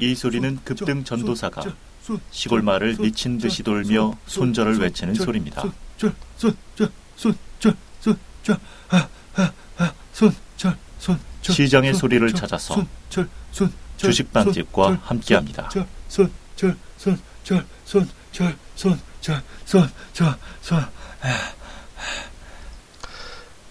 이 소리는 급등 전도사가 시골 마을을 미친 듯이 돌며 손절을 외치는 소리입니다. 시장의 소리를 찾아서 주식빵집과 함께합니다.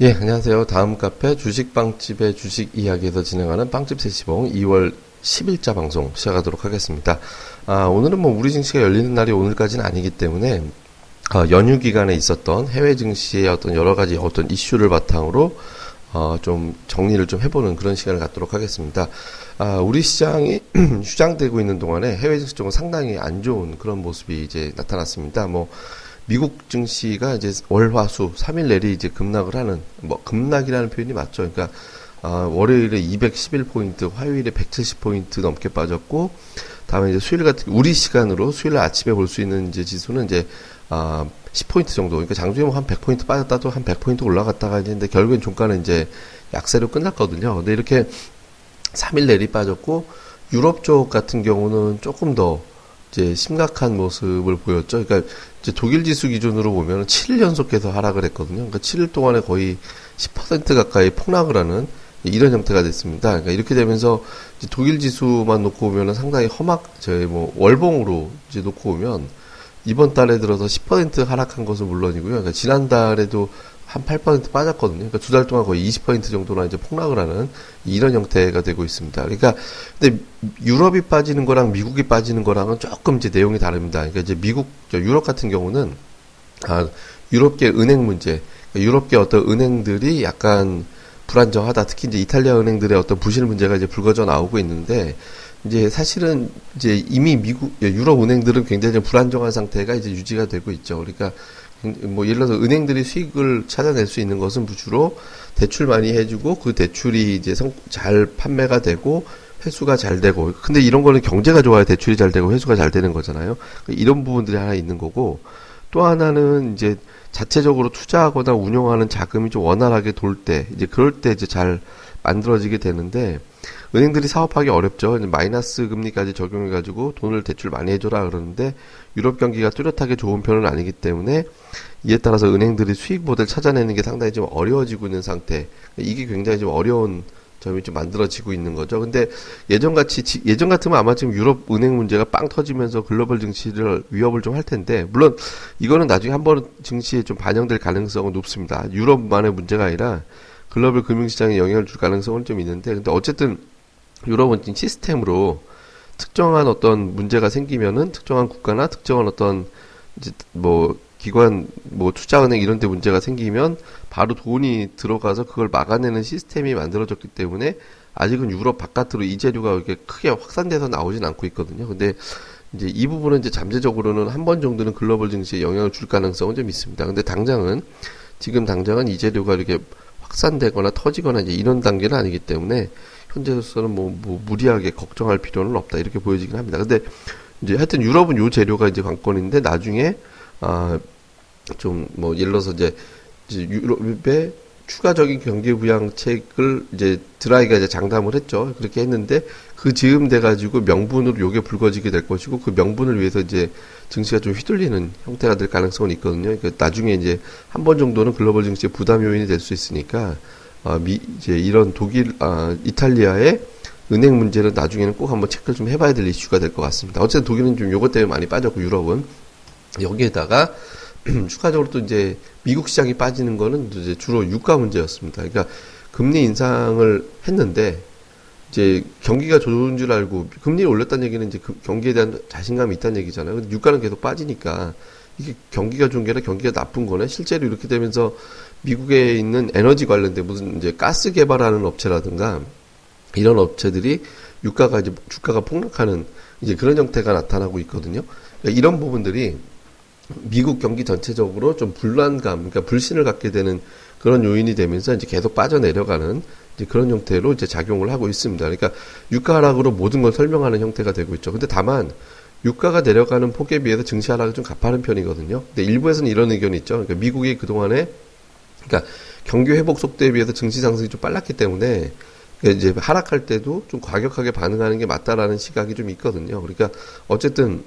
예, 안녕하세요. 다음 카페 주식빵집의 주식 이야기에서 진행하는 빵집 세시봉 2월 10일자 방송 시작하도록 하겠습니다. 아, 오늘은 뭐 우리 증시가 열리는 날이 오늘까지는 아니기 때문에 어, 연휴 기간에 있었던 해외 증시의 어떤 여러 가지 어떤 이슈를 바탕으로 어, 좀 정리를 좀 해보는 그런 시간을 갖도록 하겠습니다. 아, 우리 시장이 휴장되고 있는 동안에 해외 증시 쪽은 상당히 안 좋은 그런 모습이 이제 나타났습니다. 뭐 미국 증시가 이제 월화수 3일 내리 이제 급락을 하는 뭐 급락이라는 표현이 맞죠. 그러니까 아, 월요일에 211포인트, 화요일에 170포인트 넘게 빠졌고 다음에 이제 수요일 같은 우리 시간으로 수요일 아침에 볼 수 있는 이제 지수는 이제 아 10포인트 정도. 그러니까 장중에 뭐 한 100포인트 빠졌다도 한 100포인트 올라갔다가 이제 결국엔 종가는 이제 약세로 끝났거든요. 근데 이렇게 3일 내리 빠졌고 유럽 쪽 같은 경우는 조금 더 이제 심각한 모습을 보였죠. 그러니까 이제 독일 지수 기준으로 보면 7일 연속해서 하락을 했거든요. 그러니까 7일 동안에 거의 10% 가까이 폭락을 하는 이런 형태가 됐습니다. 그러니까 이렇게 되면서 독일 지수만 놓고 보면 상당히 험악, 저희 뭐 월봉으로 이제 놓고 보면 이번 달에 들어서 10% 하락한 것은 물론이고요. 그러니까 지난달에도 한 8% 빠졌거든요. 그러니까 두 달 동안 거의 20% 정도나 이제 폭락을 하는 이런 형태가 되고 있습니다. 그러니까 근데 유럽이 빠지는 거랑 미국이 빠지는 거랑은 조금 이제 내용이 다릅니다. 그러니까 이제 미국, 유럽 같은 경우는 아, 유럽계 은행 문제, 그러니까 유럽계 어떤 은행들이 약간 불안정하다. 특히 이제 이탈리아 은행들의 어떤 부실 문제가 이제 불거져 나오고 있는데 이제 사실은 이제 이미 미국 유럽 은행들은 굉장히 불안정한 상태가 이제 유지가 되고 있죠. 그러니까 뭐 예를 들어서 은행들이 수익을 찾아낼 수 있는 것은 주로 대출 많이 해주고 그 대출이 이제 성, 잘 판매가 되고 회수가 잘 되고 근데 이런 거는 경제가 좋아야 대출이 잘 되고 회수가 잘 되는 거잖아요. 이런 부분들이 하나 있는 거고 또 하나는 이제 자체적으로 투자하거나 운영하는 자금이 좀 원활하게 돌 때 이제 그럴 때 이제 잘 만들어지게 되는데 은행들이 사업하기 어렵죠. 마이너스 금리까지 적용해가지고 돈을 대출 많이 해줘라 그러는데 유럽 경기가 뚜렷하게 좋은 편은 아니기 때문에 이에 따라서 은행들이 수익 모델 찾아내는 게 상당히 좀 어려워지고 있는 상태. 이게 굉장히 좀 어려운 점이 좀 만들어지고 있는 거죠. 근데 예전 같이 예전 같으면 아마 지금 유럽 은행 문제가 빵 터지면서 글로벌 증시를 위협을 좀 할 텐데 물론 이거는 나중에 한번 증시에 좀 반영될 가능성은 높습니다. 유럽만의 문제가 아니라 글로벌 금융시장에 영향을 줄 가능성은 좀 있는데 근데 어쨌든 유럽은 지금 시스템으로 특정한 어떤 문제가 생기면은 특정한 국가나 특정한 어떤 이제 뭐 기관 뭐 투자은행 이런 데 문제가 생기면 바로 돈이 들어가서 그걸 막아내는 시스템이 만들어졌기 때문에 아직은 유럽 바깥으로 이 재료가 이렇게 크게 확산돼서 나오진 않고 있거든요. 근데 이제 이 부분은 이제 잠재적으로는 한 번 정도는 글로벌 증시에 영향을 줄 가능성은 좀 있습니다. 근데 당장은 지금 당장은 이 재료가 이렇게 확산되거나 터지거나 이제 이런 단계는 아니기 때문에 현재로서는 뭐, 뭐 무리하게 걱정할 필요는 없다 이렇게 보여지긴 합니다. 근데 이제 하여튼 유럽은 요 재료가 이제 관건인데 나중에 아 좀 뭐 예를 들어서 이제, 유럽의 추가적인 경기 부양책을 이제 드라이가 이제 장담을 했죠. 그렇게 했는데 그 즈음 돼 가지고 명분으로 요게 불거지게 될 것이고 그 명분을 위해서 이제 증시가 좀 휘둘리는 형태가 될 가능성은 있거든요. 그러니까 나중에 이제 한 번 정도는 글로벌 증시의 부담 요인이 될 수 있으니까 아, 미, 이제 이런 독일, 아, 이탈리아의 은행 문제는 나중에는 꼭 한번 체크를 좀 해봐야 될 이슈가 될 것 같습니다. 어쨌든 독일은 좀 요것 때문에 많이 빠졌고 유럽은 여기에다가 추가적으로 또 이제 미국 시장이 빠지는 거는 이제 주로 유가 문제였습니다. 그러니까 금리 인상을 했는데 이제 경기가 좋은 줄 알고 금리를 올렸다는 얘기는 이제 그 경기에 대한 자신감이 있다는 얘기잖아요. 근데 유가는 계속 빠지니까 이게 경기가 좋은 게 아니라 경기가 나쁜 거네. 실제로 이렇게 되면서 미국에 있는 에너지 관련된 무슨 이제 가스 개발하는 업체라든가 이런 업체들이 유가가 이제 주가가 폭락하는 이제 그런 형태가 나타나고 있거든요. 그러니까 이런 부분들이 미국 경기 전체적으로 좀 불안감, 그러니까 불신을 갖게 되는 그런 요인이 되면서 이제 계속 빠져내려가는 이제 그런 형태로 이제 작용을 하고 있습니다. 그러니까 유가 하락으로 모든 걸 설명하는 형태가 되고 있죠. 근데 다만 유가가 내려가는 폭에 비해서 증시 하락이 좀 가파른 편이거든요. 근데 일부에서는 이런 의견이 있죠. 그러니까 미국이 그동안에 그러니까 경기 회복 속도에 비해서 증시 상승이 좀 빨랐기 때문에 그러니까 이제 하락할 때도 좀 과격하게 반응하는 게 맞다라는 시각이 좀 있거든요. 그러니까 어쨌든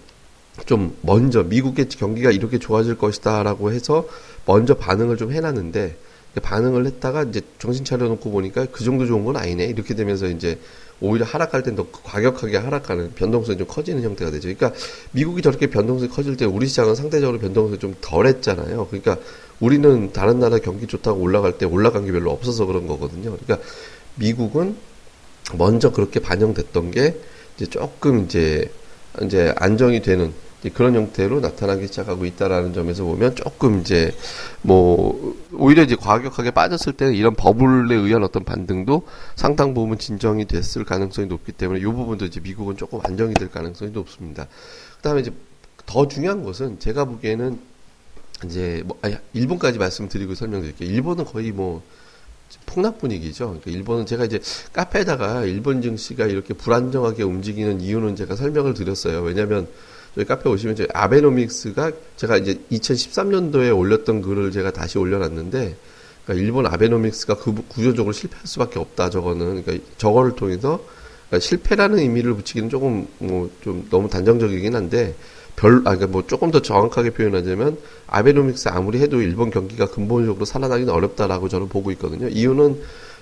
좀 먼저 미국의 경기가 이렇게 좋아질 것이다라고 해서 먼저 반응을 좀 해놨는데 반응을 했다가 이제 정신 차려놓고 보니까 그 정도 좋은 건 아니네 이렇게 되면서 이제 오히려 하락할 땐 더 과격하게 하락하는 변동성이 좀 커지는 형태가 되죠. 그러니까 미국이 저렇게 변동성이 커질 때 우리 시장은 상대적으로 변동성이 좀 덜했잖아요. 그러니까 우리는 다른 나라 경기 좋다고 올라갈 때 올라간 게 별로 없어서 그런 거거든요. 그러니까 미국은 먼저 그렇게 반영됐던 게 이제 조금 이제 이제 안정이 되는 그런 형태로 나타나기 시작하고 있다라는 점에서 보면 조금 이제 뭐 오히려 이제 과격하게 빠졌을 때는 이런 버블에 의한 어떤 반등도 상당 부분 진정이 됐을 가능성이 높기 때문에 이 부분도 이제 미국은 조금 안정이 될 가능성이 높습니다. 그다음에 이제 더 중요한 것은 제가 보기에는 이제 뭐 아니, 일본까지 말씀드리고 설명드릴게요. 일본은 거의 뭐 폭락 분위기죠. 그러니까 일본은 제가 이제 카페에다가 일본 증시가 이렇게 불안정하게 움직이는 이유는 제가 설명을 드렸어요. 왜냐하면 저희 카페 오시면 이제 아베노믹스가 제가 이제 2013년도에 올렸던 글을 제가 다시 올려놨는데 그러니까 일본 아베노믹스가 그 구조적으로 실패할 수밖에 없다. 저거는 그러니까 저거를 통해서 그러니까 실패라는 의미를 붙이기는 조금 뭐 좀 너무 단정적이긴 한데 별, 아, 그러니까 뭐 조금 더 정확하게 표현하자면 아베노믹스 아무리 해도 일본 경기가 근본적으로 살아나기는 어렵다라고 저는 보고 있거든요. 이유는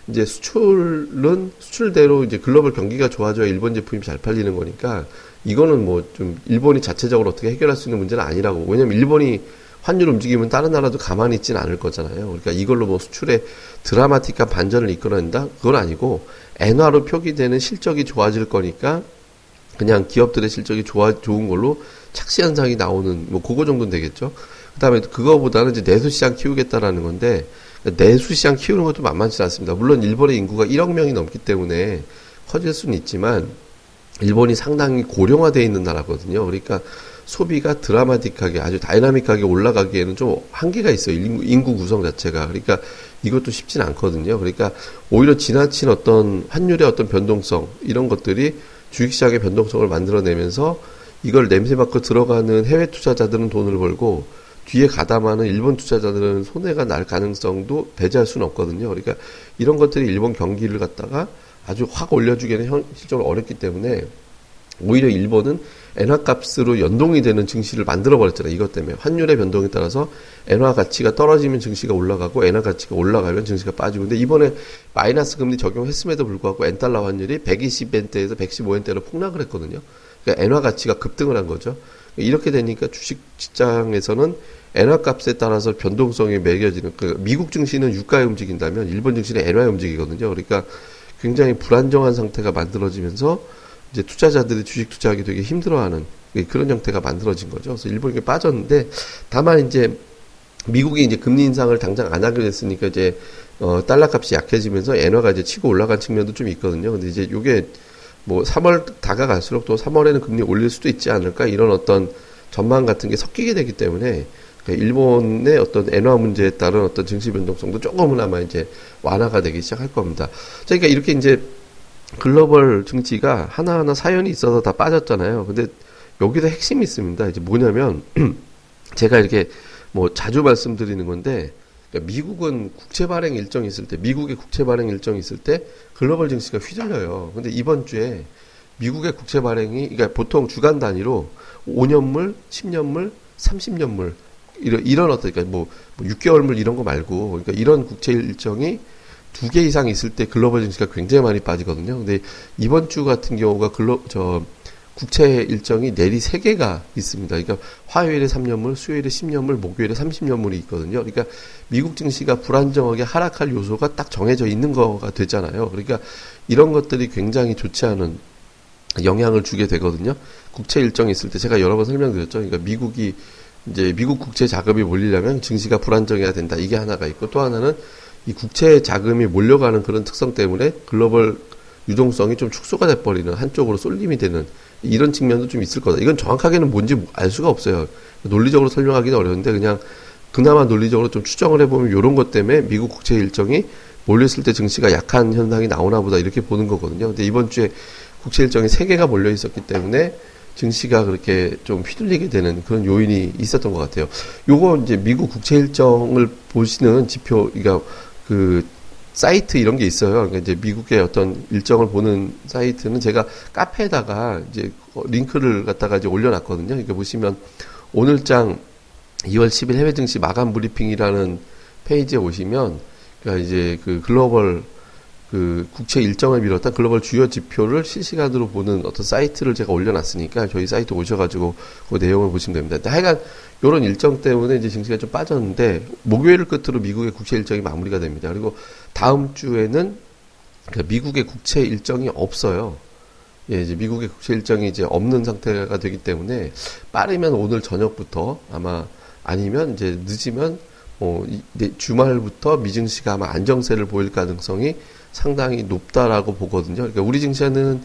이제 수출은 수출대로 이제 글로벌 경기가 좋아져야 일본 제품이 잘 팔리는 거니까 이거는 뭐 좀 일본이 자체적으로 어떻게 해결할 수 있는 문제는 아니라고. 왜냐면 일본이 환율 움직이면 다른 나라도 가만히 있지는 않을 거잖아요. 그러니까 이걸로 뭐 수출에 드라마틱한 반전을 이끌어낸다? 그건 아니고 엔화로 표기되는 실적이 좋아질 거니까 그냥 기업들의 실적이 좋아 좋은 걸로 착시 현상이 나오는 뭐 그거 정도는 되겠죠. 그다음에 그거보다는 이제 내수 시장 키우겠다라는 건데 내수 시장 키우는 것도 만만치 않습니다. 물론 일본의 인구가 1억 명이 넘기 때문에 커질 수는 있지만 일본이 상당히 고령화되어 있는 나라거든요. 그러니까 소비가 드라마틱하게 아주 다이나믹하게 올라가기에는 좀 한계가 있어요. 인구, 인구 구성 자체가. 그러니까 이것도 쉽진 않거든요. 그러니까 오히려 지나친 어떤 환율의 어떤 변동성 이런 것들이 주식시장의 변동성을 만들어내면서 이걸 냄새 맡고 들어가는 해외 투자자들은 돈을 벌고 뒤에 가담하는 일본 투자자들은 손해가 날 가능성도 배제할 수는 없거든요. 그러니까 이런 것들이 일본 경기를 갖다가 아주 확 올려주기는 현실적으로 어렵기 때문에 오히려 일본은 엔화 값으로 연동이 되는 증시를 만들어 버렸잖아요. 이것 때문에 환율의 변동에 따라서 엔화 가치가 떨어지면 증시가 올라가고 엔화 가치가 올라가면 증시가 빠지고 근데 이번에 마이너스 금리 적용했음에도 불구하고 엔달러 환율이 120엔대에서 115엔대로 폭락을 했거든요. 그러니까 엔화 가치가 급등을 한 거죠. 이렇게 되니까 주식 시장에서는 엔화 값에 따라서 변동성이 매겨지는 그 미국 증시는 유가에 움직인다면 일본 증시는 엔화에 움직이거든요. 그러니까 굉장히 불안정한 상태가 만들어지면서 이제 투자자들이 주식 투자하기 되게 힘들어하는 그런 형태가 만들어진 거죠. 그래서 일본이 빠졌는데 다만 이제 미국이 이제 금리 인상을 당장 안 하기로 했으니까 이제 어 달러 값이 약해지면서 엔화가 이제 치고 올라간 측면도 좀 있거든요. 근데 이제 요게 뭐 3월 다가갈수록 또 3월에는 금리 올릴 수도 있지 않을까 이런 어떤 전망 같은 게 섞이게 되기 때문에 일본의 어떤 엔화 문제에 따른 어떤 증시 변동성도 조금은아마 이제 완화가 되기 시작할 겁니다. 그러니까 이렇게 이제 글로벌 증시가 하나하나 사연이 있어서 다 빠졌잖아요. 근데 여기서 핵심이 있습니다. 이제 뭐냐면 제가 이렇게 뭐 자주 말씀드리는 건데 그러니까 미국은 국채 발행 일정이 있을 때 미국의 국채 발행 일정이 있을 때 글로벌 증시가 휘둘려요. 근데 이번 주에 미국의 국채 발행이 그러니까 보통 주간 단위로 5년물, 10년물, 30년물 이런 이런 어떤 그러니까 뭐, 뭐 6개월물 이런 거 말고 그러니까 이런 국채 일정이 두 개 이상 있을 때 글로벌 증시가 굉장히 많이 빠지거든요. 근데 이번 주 같은 경우가 글로 저 국채 일정이 내리 세 개가 있습니다. 그러니까 화요일에 3년물, 수요일에 10년물, 목요일에 30년물이 있거든요. 그러니까 미국 증시가 불안정하게 하락할 요소가 딱 정해져 있는 거가 되잖아요. 그러니까 이런 것들이 굉장히 좋지 않은 영향을 주게 되거든요. 국채 일정이 있을 때 제가 여러 번 설명드렸죠. 그러니까 미국이 이제 미국 국채 자금이 몰리려면 증시가 불안정해야 된다. 이게 하나가 있고 또 하나는 이 국채 자금이 몰려가는 그런 특성 때문에 글로벌 유동성이 좀 축소가 돼버리는 한쪽으로 쏠림이 되는 이런 측면도 좀 있을 거다. 이건 정확하게는 뭔지 알 수가 없어요. 논리적으로 설명하기는 어려운데 그냥 그나마 논리적으로 좀 추정을 해보면 이런 것 때문에 미국 국채 일정이 몰렸을 때 증시가 약한 현상이 나오나 보다 이렇게 보는 거거든요. 근데 이번 주에 국채 일정이 세 개가 몰려 있었기 때문에 증시가 그렇게 좀 휘둘리게 되는 그런 요인이 있었던 것 같아요. 요거 이제 미국 국채 일정을 보시는 지표, 그러니까 그 사이트 이런 게 있어요. 그러니까 이제 미국의 어떤 일정을 보는 사이트는 제가 카페에다가 이제 링크를 갖다가 이제 올려놨거든요. 그러니까 보시면 오늘장 2월 10일 해외 증시 마감 브리핑이라는 페이지에 오시면 그러니까 이제 그 글로벌 그 국채 일정을 비롯한 글로벌 주요 지표를 실시간으로 보는 어떤 사이트를 제가 올려놨으니까 저희 사이트 오셔가지고 그 내용을 보시면 됩니다. 하여간 이런 일정 때문에 이제 증시가 좀 빠졌는데 목요일을 끝으로 미국의 국채 일정이 마무리가 됩니다. 그리고 다음 주에는 그러니까 미국의 국채 일정이 없어요. 예, 이제 미국의 국채 일정이 이제 없는 상태가 되기 때문에 빠르면 오늘 저녁부터 아마 아니면 이제 늦으면 어, 주말부터 미증시가 아마 안정세를 보일 가능성이 상당히 높다라고 보거든요. 그러니까 우리 증시는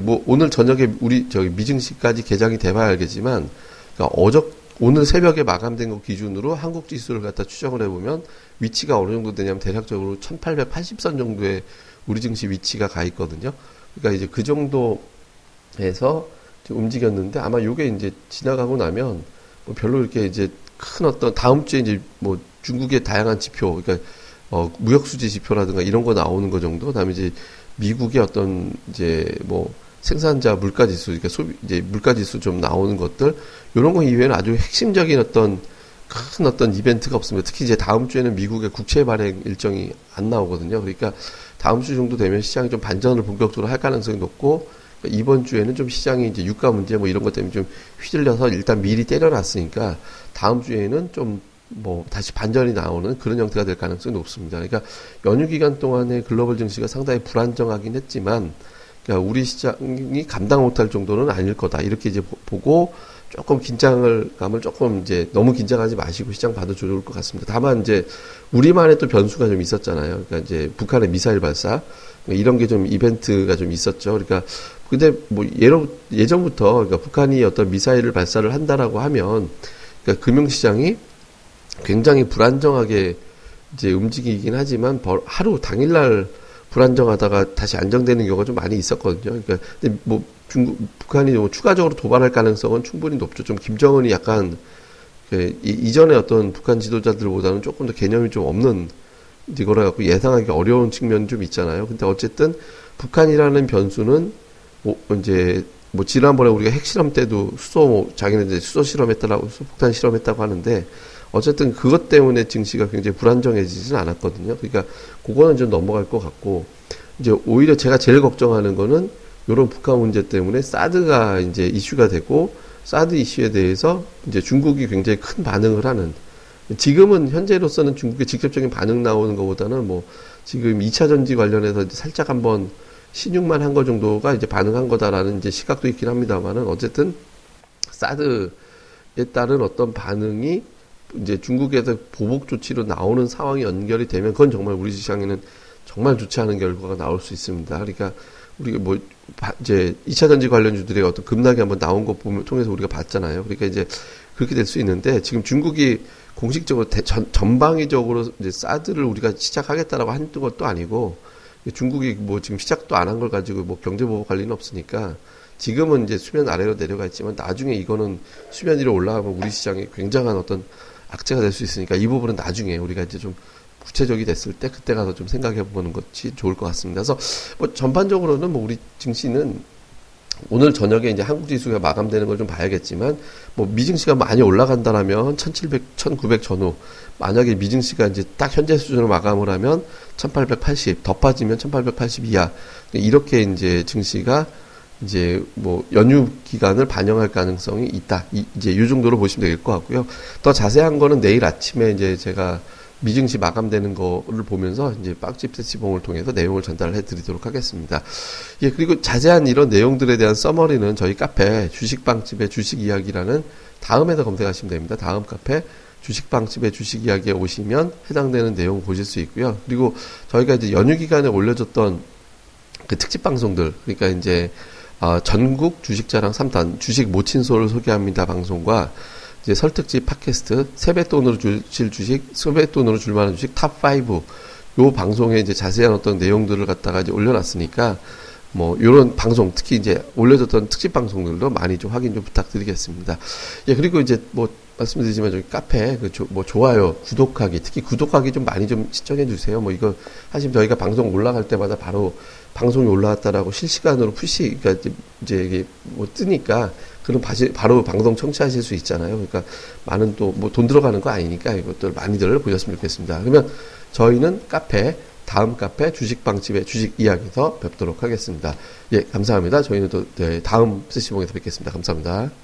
뭐 오늘 저녁에 우리 저기 미증시까지 개장이 돼봐야 알겠지만 그러니까 어저 오늘 새벽에 마감된 것 기준으로 한국 지수를 갖다 추정을 해보면 위치가 어느 정도 되냐면 대략적으로 1880선 정도의 우리 증시 위치가 가 있거든요. 그러니까 이제 그 정도에서 움직였는데 아마 요게 이제 지나가고 나면 뭐 별로 이렇게 이제 큰 어떤 다음 주에 이제 뭐 중국의 다양한 지표, 그러니까 어, 무역수지 지표라든가 이런 거 나오는 거 정도, 그다음에 이제 미국의 어떤 이제 뭐 생산자 물가 지수, 그러니까 소비 이제 물가 지수 좀 나오는 것들 이런 거 이외에는 아주 핵심적인 어떤 큰 어떤 이벤트가 없습니다. 특히 이제 다음 주에는 미국의 국채 발행 일정이 안 나오거든요. 그러니까 다음 주 정도 되면 시장이 좀 반전을 본격적으로 할 가능성이 높고 그러니까 이번 주에는 좀 시장이 이제 유가 문제 뭐 이런 것 때문에 좀 휘둘려서 일단 미리 때려놨으니까 다음 주에는 좀 뭐 다시 반전이 나오는 그런 형태가 될 가능성이 높습니다. 그러니까 연휴 기간 동안에 글로벌 증시가 상당히 불안정하긴 했지만 그러니까 우리 시장이 감당 못할 정도는 아닐 거다 이렇게 이제 보고 조금 긴장을 감을 조금 이제 너무 긴장하지 마시고 시장 봐도 좋을 것 같습니다. 다만 이제 우리만의 또 변수가 좀 있었잖아요. 그러니까 이제 북한의 미사일 발사 이런 게 좀 이벤트가 좀 있었죠. 그러니까 근데 뭐 예로 예전부터 그러니까 북한이 어떤 미사일을 발사를 한다라고 하면 그러니까 금융시장이 굉장히 불안정하게 이제 움직이긴 하지만 하루 당일날 불안정하다가 다시 안정되는 경우가 좀 많이 있었거든요. 그러니까 근데 뭐 중국 북한이 뭐 추가적으로 도발할 가능성은 충분히 높죠. 좀 김정은이 약간 그 이전에 어떤 북한 지도자들보다는 조금 더 개념이 좀 없는 이거라 갖고 예상하기 어려운 측면이 좀 있잖아요. 근데 어쨌든 북한이라는 변수는 뭐 이제 뭐 지난번에 우리가 핵실험 때도 수소 뭐 자기네들 수소 실험했다라고 수소 폭탄 실험했다고 하는데 어쨌든 그것 때문에 증시가 굉장히 불안정해지지는 않았거든요. 그러니까 그거는 좀 넘어갈 것 같고 이제 오히려 제가 제일 걱정하는 거는 이런 북한 문제 때문에 사드가 이제 이슈가 되고 사드 이슈에 대해서 이제 중국이 굉장히 큰 반응을 하는 지금은 현재로서는 중국의 직접적인 반응 나오는 것보다는 뭐 지금 2차 전지 관련해서 살짝 한번 신용만 한 거 정도가 이제 반응한 거다라는 이제 시각도 있긴 합니다만은 어쨌든 사드에 따른 어떤 반응이 이제 중국에서 보복 조치로 나오는 상황이 연결이 되면 그건 정말 우리 시장에는 정말 좋지 않은 결과가 나올 수 있습니다. 그러니까 우리가 뭐 이제 2차 전지 관련주들의 어떤 급락이 한번 나온 것 보면 통해서 우리가 봤잖아요. 그러니까 이제 그렇게 될 수 있는데 지금 중국이 공식적으로 대, 전, 전방위적으로 이제 사드를 우리가 시작하겠다라고 한 것도 아니고 중국이 뭐 지금 시작도 안 한 걸 가지고 뭐 경제 보복 관리는 없으니까 지금은 이제 수면 아래로 내려가 있지만 나중에 이거는 수면 위로 올라가면 우리 시장에 굉장한 어떤 악재가 될 수 있으니까 이 부분은 나중에 우리가 이제 좀 구체적이 됐을 때 그때 가서 좀 생각해 보는 것이 좋을 것 같습니다. 그래서 뭐 전반적으로는 뭐 우리 증시는 오늘 저녁에 이제 한국 지수가 마감되는 걸 좀 봐야겠지만 뭐 미증시가 많이 올라간다라면 1700, 1900 전후 만약에 미증시가 이제 딱 현재 수준으로 마감을 하면 1880, 더 빠지면 1880 이하 이렇게 이제 증시가 이제 뭐 연휴 기간을 반영할 가능성이 있다. 이, 이제 이 정도로 보시면 될 것 같고요. 더 자세한 거는 내일 아침에 이제 제가 미증시 마감되는 거를 보면서 이제 빵집 세시봉을 통해서 내용을 전달해 드리도록 하겠습니다. 예, 그리고 자세한 이런 내용들에 대한 써머리는 저희 카페 주식빵집의 주식 이야기라는 다음에도 검색하시면 됩니다. 다음 카페 주식빵집의 주식 이야기에 오시면 해당되는 내용 보실 수 있고요. 그리고 저희가 이제 연휴 기간에 올려줬던 그 특집 방송들, 그러니까 이제 어, 전국 주식자랑 3단 주식 모친소를 소개합니다 방송과 이제 설특집 팟캐스트 세뱃돈으로 주실 주식, 세뱃돈으로 줄 만한 주식 top 5 요 방송에 이제 자세한 어떤 내용들을 갖다가 이제 올려놨으니까 뭐 요런 방송 특히 이제 올려졌던 특집 방송들도 많이 좀 확인 좀 부탁드리겠습니다. 예 그리고 이제 뭐 말씀드리지만 저기 카페 그뭐 좋아요, 구독하기 특히 구독하기 좀 많이 좀 신청해 주세요. 뭐 이거 사실 저희가 방송 올라갈 때마다 바로 방송이 올라왔다라고 실시간으로 푸시 그러니까 이제 이게 뭐 뜨니까 그럼 바로 방송 청취하실 수 있잖아요. 그러니까 많은 또 뭐 돈 들어가는 거 아니니까 이것들 많이들 보셨으면 좋겠습니다. 그러면 저희는 카페 다음 카페 주식방집의 주식 이야기에서 뵙도록 하겠습니다. 예, 감사합니다. 저희는 또 네, 다음 세시봉에서 뵙겠습니다. 감사합니다.